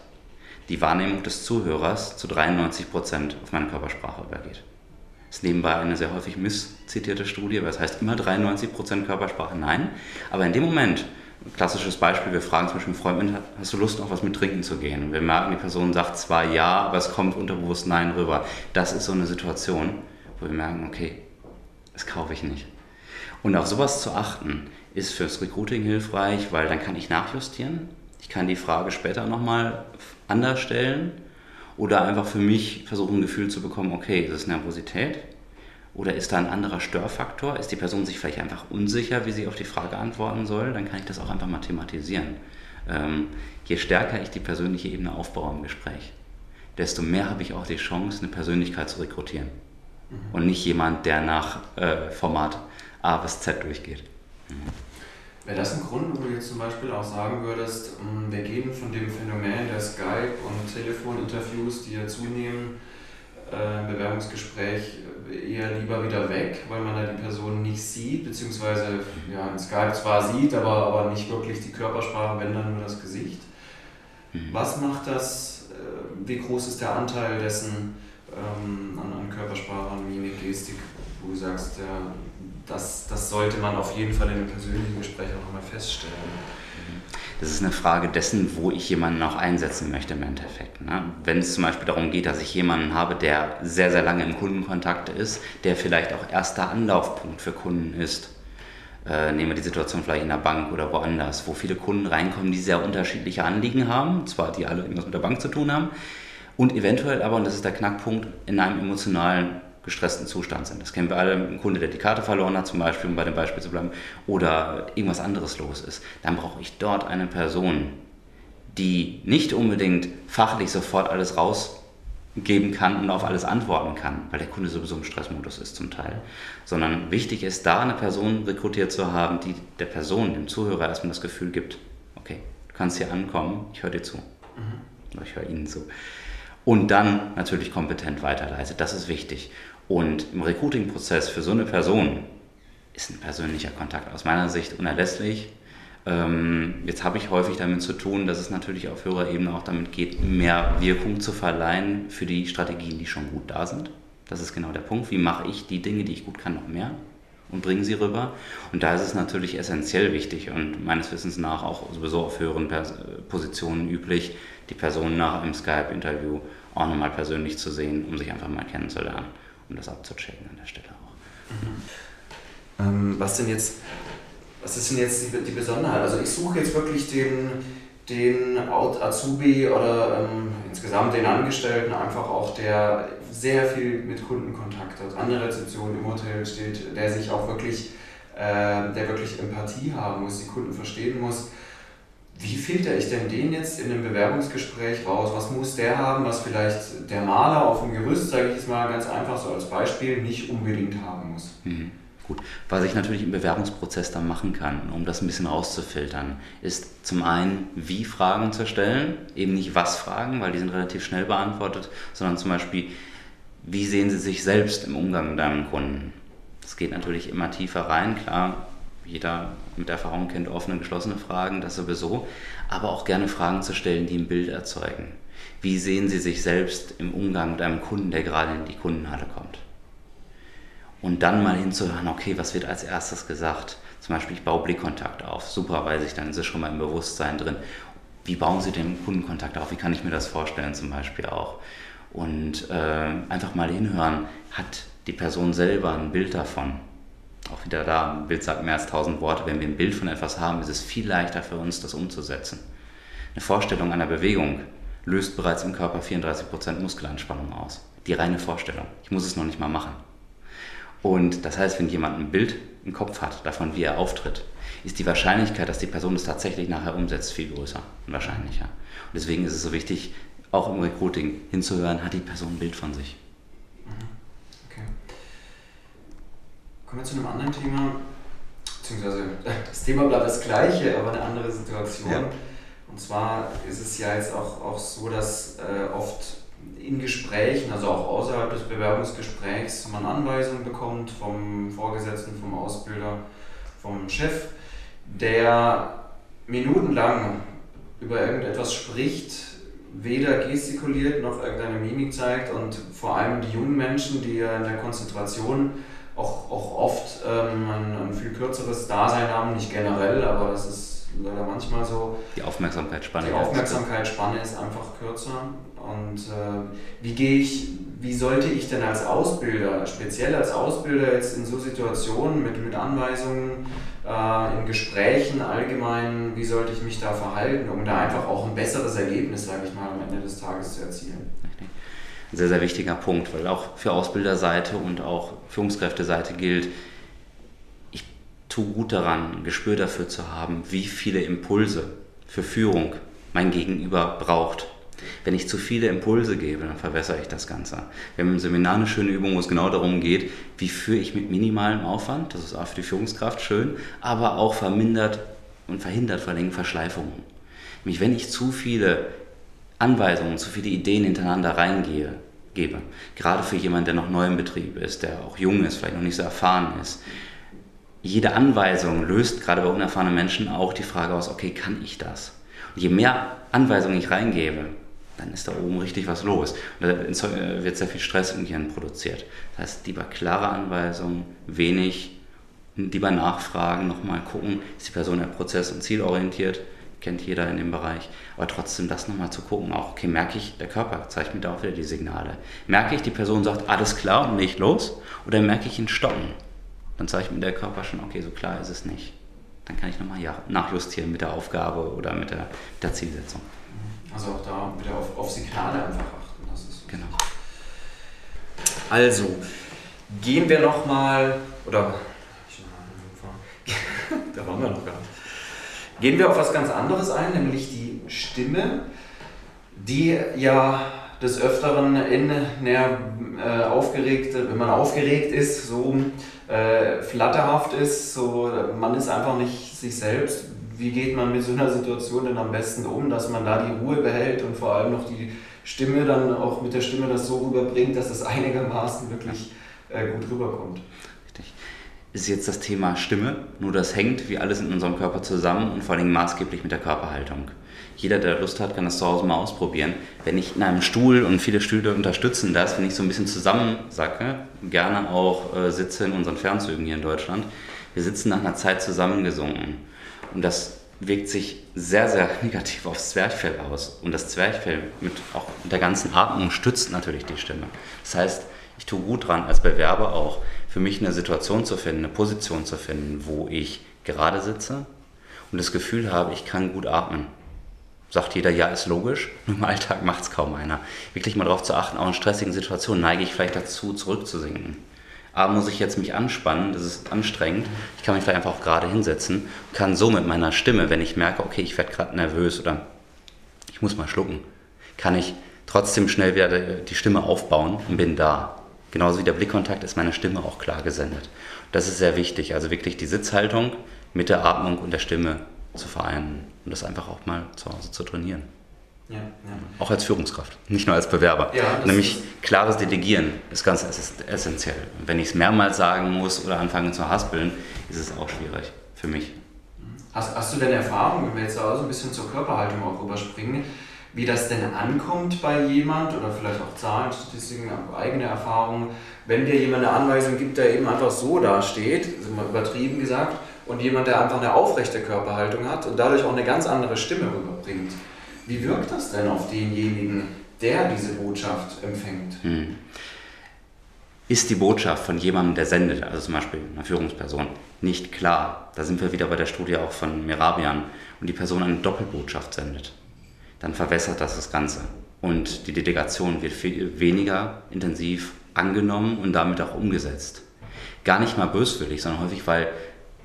die Wahrnehmung des Zuhörers zu 93 Prozent auf meine Körpersprache übergeht. Das ist nebenbei eine sehr häufig misszitierte Studie, weil es heißt immer 93% Körpersprache. Nein. Aber in dem Moment, klassisches Beispiel, wir fragen zum Beispiel einen Freund, hast du Lust, noch was mit trinken zu gehen? Und wir merken, die Person sagt zwar ja, aber es kommt unterbewusst Nein rüber. Das ist so eine Situation, wo wir merken, okay, das kaufe ich nicht. Und auf sowas zu achten, ist fürs Recruiting hilfreich, weil dann kann ich nachjustieren. Ich kann die Frage später nochmal anders stellen oder einfach für mich versuchen, ein Gefühl zu bekommen, okay, ist es Nervosität? Oder ist da ein anderer Störfaktor? Ist die Person sich vielleicht einfach unsicher, wie sie auf die Frage antworten soll? Dann kann ich das auch einfach mal thematisieren. Ähm, je stärker ich die persönliche Ebene aufbaue im Gespräch, desto mehr habe ich auch die Chance, eine Persönlichkeit zu rekrutieren. Mhm. Und nicht jemand, der nach äh, Format A bis Z durchgeht. Mhm. Wäre das ein Grund, wo du jetzt zum Beispiel auch sagen würdest, mm, wir gehen von dem Phänomen der Skype- und Telefoninterviews, die ja zunehmen, äh, im Bewerbungsgespräch eher lieber wieder weg, weil man da die Person nicht sieht, beziehungsweise ja, in Skype zwar sieht, aber, aber nicht wirklich die Körpersprache, wenn dann nur das Gesicht. Mhm. Was macht das, äh, wie groß ist der Anteil dessen ähm, an, an Körpersprache, an Mimik, Gestik, du sagst, ja, das, das sollte man auf jeden Fall in einem persönlichen Gespräch auch nochmal feststellen. Das ist eine Frage dessen, wo ich jemanden auch einsetzen möchte im Endeffekt. Ne? Wenn es zum Beispiel darum geht, dass ich jemanden habe, der sehr, sehr lange im Kundenkontakt ist, der vielleicht auch erster Anlaufpunkt für Kunden ist. Äh, nehmen wir die Situation vielleicht in der Bank oder woanders, wo viele Kunden reinkommen, die sehr unterschiedliche Anliegen haben, zwar die alle irgendwas mit der Bank zu tun haben, und eventuell aber, und das ist der Knackpunkt, in einem emotionalen gestressten Zustand sind. Das kennen wir alle, ein Kunde, der die Karte verloren hat, zum Beispiel, um bei dem Beispiel zu bleiben, oder irgendwas anderes los ist. Dann brauche ich dort eine Person, die nicht unbedingt fachlich sofort alles rausgeben kann und auf alles antworten kann, weil der Kunde sowieso im Stressmodus ist zum Teil, sondern wichtig ist, da eine Person rekrutiert zu haben, die der Person, dem Zuhörer erstmal das Gefühl gibt, okay, du kannst hier ankommen, ich höre dir zu. Mhm. Ich höre Ihnen zu. Und dann natürlich kompetent weiterleitet. Das ist wichtig. Und im Recruiting-Prozess für so eine Person ist ein persönlicher Kontakt aus meiner Sicht unerlässlich. Ähm, jetzt habe ich häufig damit zu tun, dass es natürlich auf höherer Ebene auch damit geht, mehr Wirkung zu verleihen für die Strategien, die schon gut da sind. Das ist genau der Punkt. Wie mache ich die Dinge, die ich gut kann, noch mehr und bringe sie rüber? Und da ist es natürlich essentiell wichtig und meines Wissens nach auch sowieso auf höheren Positionen üblich, die Person nach einem Skype-Interview auch nochmal persönlich zu sehen, um sich einfach mal kennenzulernen, um das abzuchecken an der Stelle auch. Mhm. Ähm, was denn jetzt, was ist denn jetzt die, die Besonderheit? Also ich suche jetzt wirklich den, den Azubi oder ähm, insgesamt den Angestellten einfach auch, der sehr viel mit Kunden Kontakt hat, an der Rezeption im Hotel steht, der sich auch wirklich, äh, der wirklich Empathie haben muss, die Kunden verstehen muss. Wie filter ich denn den jetzt in einem Bewerbungsgespräch raus? Was muss der haben, was vielleicht der Maler auf dem Gerüst, sage ich jetzt mal ganz einfach so als Beispiel, nicht unbedingt haben muss? Mhm. Gut, was ich natürlich im Bewerbungsprozess dann machen kann, um das ein bisschen rauszufiltern, ist zum einen, wie Fragen zu stellen, eben nicht was Fragen, weil die sind relativ schnell beantwortet, sondern zum Beispiel, wie sehen Sie sich selbst im Umgang mit deinem Kunden? Das geht natürlich immer tiefer rein, klar, jeder mit Erfahrung kennt offene, geschlossene Fragen, das sowieso, aber auch gerne Fragen zu stellen, die ein Bild erzeugen. Wie sehen Sie sich selbst im Umgang mit einem Kunden, der gerade in die Kundenhalle kommt? und dann mal hinzuhören, okay, was wird als erstes gesagt? Zum Beispiel, ich baue Blickkontakt auf. Super, weiß ich, dann ist es schon mal im Bewusstsein drin. Wie bauen Sie den Kundenkontakt auf? Wie kann ich mir das vorstellen zum Beispiel auch? Und äh, einfach mal hinhören, hat die Person selber ein Bild davon? Auch wieder da, ein Bild sagt mehr als tausend Worte. Wenn wir ein Bild von etwas haben, ist es viel leichter für uns, das umzusetzen. Eine Vorstellung einer Bewegung löst bereits im Körper 34% Muskelanspannung aus. Die reine Vorstellung. Ich muss es noch nicht mal machen. Und das heißt, wenn jemand ein Bild im Kopf hat davon, wie er auftritt, ist die Wahrscheinlichkeit, dass die Person es tatsächlich nachher umsetzt, viel größer und wahrscheinlicher. Und deswegen ist es so wichtig, auch im Recruiting hinzuhören, hat die Person ein Bild von sich. Mhm. Okay. Kommen wir zu einem anderen Thema, beziehungsweise das Thema bleibt das gleiche, aber eine andere Situation. Ja. Und zwar ist es ja jetzt auch, auch so, dass äh, oft in Gesprächen, also auch außerhalb des Bewerbungsgesprächs, man Anweisungen bekommt vom Vorgesetzten, vom Ausbilder, vom Chef, der minutenlang über irgendetwas spricht, weder gestikuliert noch irgendeine Mimik zeigt und vor allem die jungen Menschen, die ja in der Konzentration auch, auch oft ähm, ein, ein viel kürzeres Dasein haben, nicht generell, aber das ist leider manchmal so. Die Aufmerksamkeitsspanne. Die Aufmerksamkeitsspanne ist einfach kürzer. Und äh, wie gehe ich, wie sollte ich denn als Ausbilder, speziell als Ausbilder jetzt in so Situationen mit, mit Anweisungen, äh, in Gesprächen allgemein, wie sollte ich mich da verhalten, um da einfach auch ein besseres Ergebnis, sage ich mal, am Ende des Tages zu erzielen? Ein sehr, sehr wichtiger Punkt, weil auch für Ausbilderseite und auch Führungskräfteseite gilt, ich tue gut daran, ein Gespür dafür zu haben, wie viele Impulse für Führung mein Gegenüber braucht wenn ich zu viele Impulse gebe, dann verbessere ich das Ganze. Wir haben im Seminar eine schöne Übung, wo es genau darum geht, wie führe ich mit minimalem Aufwand, das ist auch für die Führungskraft schön, aber auch vermindert und verhindert vor allem Verschleifungen. Nämlich wenn ich zu viele Anweisungen, zu viele Ideen hintereinander reingehe, gebe, gerade für jemanden, der noch neu im Betrieb ist, der auch jung ist, vielleicht noch nicht so erfahren ist, jede Anweisung löst gerade bei unerfahrenen Menschen auch die Frage aus, okay, kann ich das? Und je mehr Anweisungen ich reingebe, dann ist da oben richtig was los. Und da wird sehr viel Stress im Gehirn produziert. Das heißt, lieber klare Anweisungen, wenig, lieber nachfragen, nochmal gucken, ist die Person ja prozess- und zielorientiert, kennt jeder in dem Bereich, aber trotzdem das nochmal zu gucken, auch, okay, merke ich, der Körper zeigt mir da auch wieder die Signale. Merke ich, die Person sagt, alles klar und nicht los, oder merke ich ihn stoppen? Dann zeigt mir der Körper schon, okay, so klar ist es nicht. Dann kann ich nochmal nachjustieren mit der Aufgabe oder mit der, mit der Zielsetzung. Also auch da wieder auf, auf Signale einfach achten. Das ist genau. Also, gehen wir nochmal, oder da waren wir noch gar nicht. Gehen wir auf was ganz anderes ein, nämlich die Stimme, die ja des Öfteren in einer äh, aufgeregte, wenn man aufgeregt ist, so äh, flatterhaft ist, so man ist einfach nicht sich selbst. wie geht man mit so einer Situation denn am besten um, dass man da die Ruhe behält und vor allem noch die Stimme dann auch mit der Stimme das so rüberbringt, dass es einigermaßen wirklich äh, gut rüberkommt. Ist jetzt das Thema Stimme, nur das hängt wie alles in unserem Körper zusammen und vor allem maßgeblich mit der Körperhaltung. Jeder, der Lust hat, kann das zu Hause mal ausprobieren. Wenn ich in einem Stuhl, und viele Stühle unterstützen das, wenn ich so ein bisschen zusammensacke, gerne auch äh, sitze in unseren Fernzügen hier in Deutschland, wir sitzen nach einer Zeit zusammengesunken. Und das wirkt sich sehr, sehr negativ aufs Zwerchfell aus. Und das Zwerchfell mit auch mit der ganzen Atmung stützt natürlich die Stimme. Das heißt, ich tue gut dran, als Bewerber auch, für mich eine Situation zu finden, eine Position zu finden, wo ich gerade sitze und das Gefühl habe, ich kann gut atmen. Sagt jeder, ja, ist logisch. Nur im Alltag macht es kaum einer. Wirklich mal darauf zu achten, auch in stressigen Situationen neige ich vielleicht dazu, zurückzusinken. Aber muss ich jetzt mich anspannen, das ist anstrengend. Ich kann mich vielleicht einfach auch gerade hinsetzen, kann so mit meiner Stimme, wenn ich merke, okay, ich werde gerade nervös oder ich muss mal schlucken, kann ich trotzdem schnell wieder die Stimme aufbauen und bin da. Genauso wie der Blickkontakt ist meine Stimme auch klar gesendet. Das ist sehr wichtig, also wirklich die Sitzhaltung mit der Atmung und der Stimme zu vereinen und das einfach auch mal zu Hause zu trainieren. Ja, ja. Auch als Führungskraft, nicht nur als Bewerber. Ja, Nämlich klares Delegieren ist ganz essentiell. Wenn ich es mehrmals sagen muss oder anfange zu haspeln, ist es auch schwierig für mich. Hast, hast du denn Erfahrung, wenn wir jetzt auch so ein bisschen zur Körperhaltung auch rüberspringen, wie das denn ankommt bei jemand oder vielleicht auch Zahlen, Statistiken, eigene Erfahrungen, wenn dir jemand eine Anweisung gibt, der eben einfach so dasteht, übertrieben gesagt, und jemand, der einfach eine aufrechte Körperhaltung hat und dadurch auch eine ganz andere Stimme rüberbringt. Wie wirkt das denn auf denjenigen, der diese Botschaft empfängt? Hm. Ist die Botschaft von jemandem, der sendet, also zum Beispiel einer Führungsperson, nicht klar, da sind wir wieder bei der Studie auch von Mirabian, und die Person eine Doppelbotschaft sendet, dann verwässert das das Ganze. Und die Delegation wird viel weniger intensiv angenommen und damit auch umgesetzt. Gar nicht mal böswillig, sondern häufig, weil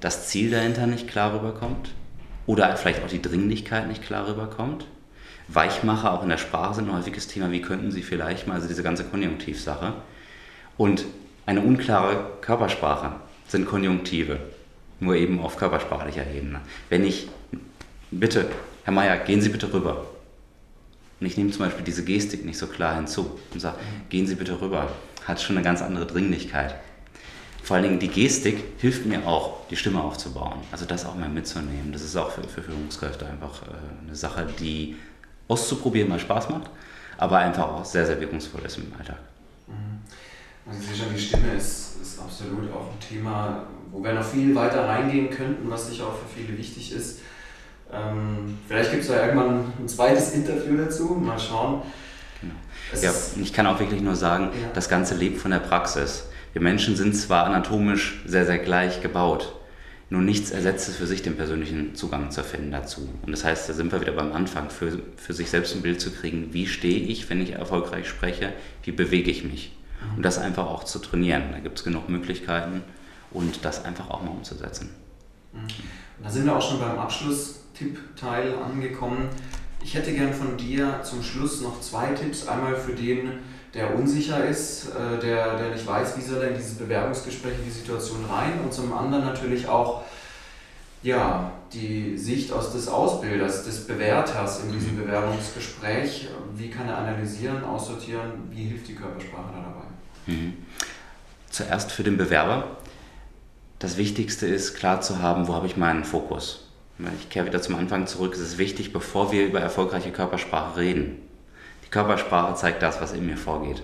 das Ziel dahinter nicht klar rüberkommt oder vielleicht auch die Dringlichkeit nicht klar rüberkommt. Weichmacher auch in der Sprache sind ein häufiges Thema. Wie könnten Sie vielleicht mal, also diese ganze Konjunktivsache. Und eine unklare Körpersprache sind Konjunktive, nur eben auf körpersprachlicher Ebene. Wenn ich, bitte, Herr Mayer, gehen Sie bitte rüber. Und ich nehme zum Beispiel diese Gestik nicht so klar hinzu und sage, gehen Sie bitte rüber, hat schon eine ganz andere Dringlichkeit. Vor allen Dingen die Gestik hilft mir auch, die Stimme aufzubauen. Also das auch mal mitzunehmen. Das ist auch für, für Führungskräfte einfach äh, eine Sache, die auszuprobieren mal Spaß macht, aber einfach auch sehr, sehr wirkungsvoll ist im Alltag. Mhm. Also ich sehe schon, die Stimme ist, ist absolut auch ein Thema, wo wir noch viel weiter reingehen könnten, was sicher auch für viele wichtig ist. Ähm, vielleicht gibt es ja irgendwann ein zweites Interview dazu, mal schauen. Genau. Ja, ich kann auch wirklich nur sagen, ja. das Ganze lebt von der Praxis. Wir Menschen sind zwar anatomisch sehr, sehr gleich gebaut, nur nichts ersetzt es für sich, den persönlichen Zugang zu finden dazu. Und das heißt, da sind wir wieder beim Anfang, für, für sich selbst ein Bild zu kriegen, wie stehe ich, wenn ich erfolgreich spreche, wie bewege ich mich. Und das einfach auch zu trainieren. Da gibt es genug Möglichkeiten und das einfach auch mal umzusetzen. Mhm. Da sind wir auch schon beim Abschlusstipp-Teil angekommen. Ich hätte gern von dir zum Schluss noch zwei Tipps. Einmal für den, der unsicher ist, äh, der, der nicht weiß, wie soll er in dieses Bewerbungsgespräch, in die Situation rein und zum anderen natürlich auch ja, die Sicht aus des Ausbilders, des Bewerters in diesem mhm. Bewerbungsgespräch. Wie kann er analysieren, aussortieren, wie hilft die Körpersprache da dabei? Mhm. Zuerst für den Bewerber. Das Wichtigste ist, klar zu haben, wo habe ich meinen Fokus. Ich kehre wieder zum Anfang zurück. Es ist wichtig, bevor wir über erfolgreiche Körpersprache reden, die Körpersprache zeigt das, was in mir vorgeht.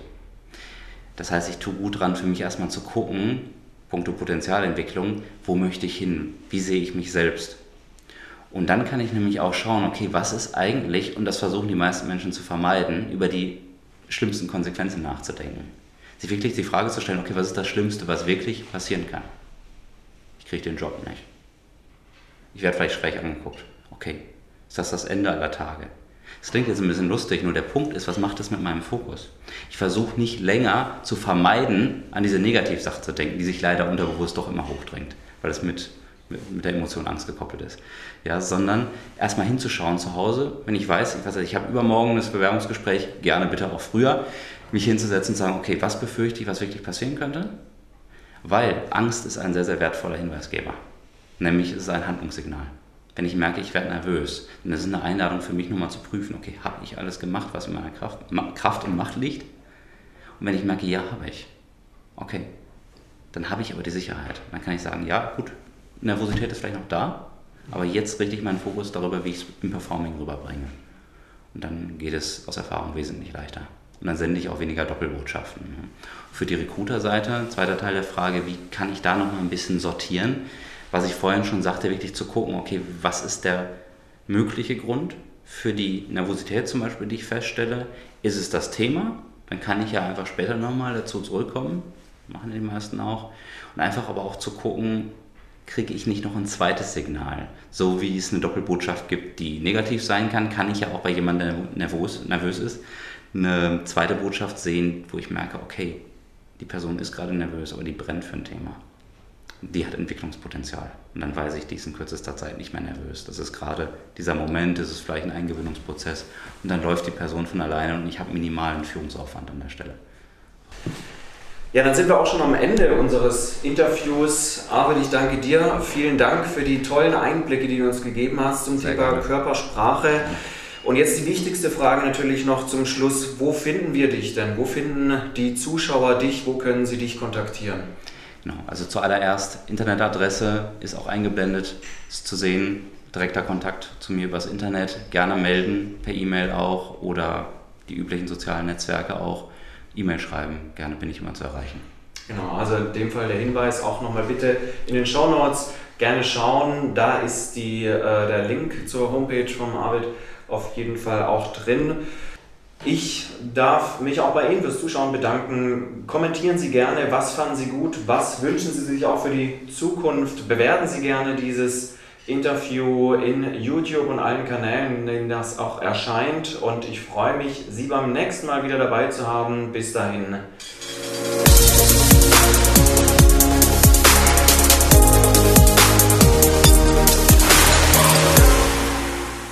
Das heißt, ich tue gut dran, für mich erstmal zu gucken, punkto Potenzialentwicklung, wo möchte ich hin? Wie sehe ich mich selbst? Und dann kann ich nämlich auch schauen, okay, was ist eigentlich, und das versuchen die meisten Menschen zu vermeiden, über die schlimmsten Konsequenzen nachzudenken. Sich wirklich die Frage zu stellen, okay, was ist das Schlimmste, was wirklich passieren kann? Ich kriege den Job nicht. Ich werde vielleicht schräg angeguckt. Okay, ist das das Ende aller Tage? Das klingt jetzt ein bisschen lustig, nur der Punkt ist, was macht das mit meinem Fokus? Ich versuche nicht länger zu vermeiden, an diese Negativsache zu denken, die sich leider unterbewusst doch immer hochdrängt, weil es mit, mit der Emotion Angst gekoppelt ist. Ja, sondern erstmal hinzuschauen zu Hause, wenn ich weiß, ich, weiß, ich habe übermorgen das Bewerbungsgespräch, gerne bitte auch früher, mich hinzusetzen und sagen, okay, was befürchte ich, was wirklich passieren könnte? Weil Angst ist ein sehr, sehr wertvoller Hinweisgeber. Nämlich es ist ein Handlungssignal. wenn ich merke, ich werde nervös, dann ist es eine Einladung für mich nochmal zu prüfen, okay, habe ich alles gemacht, was in meiner Kraft, Kraft und Macht liegt? Und wenn ich merke, ja, habe ich, okay, dann habe ich aber die Sicherheit. Dann kann ich sagen, ja, gut, Nervosität ist vielleicht noch da, aber jetzt richte ich meinen Fokus darüber, wie ich es im Performing rüberbringe. Und dann geht es aus Erfahrung wesentlich leichter. Und dann sende ich auch weniger Doppelbotschaften. Für die Recruiter-Seite, zweiter Teil der Frage, wie kann ich da noch mal ein bisschen sortieren? Was ich vorhin schon sagte, wirklich zu gucken, okay, was ist der mögliche Grund für die Nervosität zum Beispiel, die ich feststelle? Ist es das Thema? Dann kann ich ja einfach später nochmal dazu zurückkommen. Machen die meisten auch. Und einfach aber auch zu gucken, kriege ich nicht noch ein zweites Signal. So wie es eine Doppelbotschaft gibt, die negativ sein kann, kann ich ja auch bei jemandem, der nervös, nervös ist, eine zweite Botschaft sehen, wo ich merke, okay, die Person ist gerade nervös, aber die brennt für ein Thema. Die hat Entwicklungspotenzial. Und dann weiß ich, die ist in kürzester Zeit nicht mehr nervös. Das ist gerade dieser Moment, das ist vielleicht ein Eingewöhnungsprozess. Und dann läuft die Person von alleine und ich habe minimalen Führungsaufwand an der Stelle. Ja, dann sind wir auch schon am Ende unseres Interviews. Arvid, ich danke dir. Vielen Dank für die tollen Einblicke, die du uns gegeben hast zum Sehr Thema gerne. Körpersprache. Und jetzt die wichtigste Frage natürlich noch zum Schluss. Wo finden wir dich denn? Wo finden die Zuschauer dich? Wo können sie dich kontaktieren? Genau, also zuallererst Internetadresse ist auch eingeblendet, ist zu sehen. Direkter Kontakt zu mir übers Internet. Gerne melden, per E-Mail auch oder die üblichen sozialen Netzwerke auch. E-Mail schreiben, gerne bin ich immer zu erreichen. Genau, also in dem Fall der Hinweis auch nochmal bitte in den Show Notes gerne schauen. Da ist die, äh, der Link zur Homepage vom Arvid auf jeden Fall auch drin. Ich darf mich auch bei Ihnen fürs Zuschauen bedanken. Kommentieren Sie gerne, was fanden Sie gut, was wünschen Sie sich auch für die Zukunft. Bewerten Sie gerne dieses Interview in YouTube und allen Kanälen, in denen das auch erscheint. Und ich freue mich, Sie beim nächsten Mal wieder dabei zu haben. Bis dahin.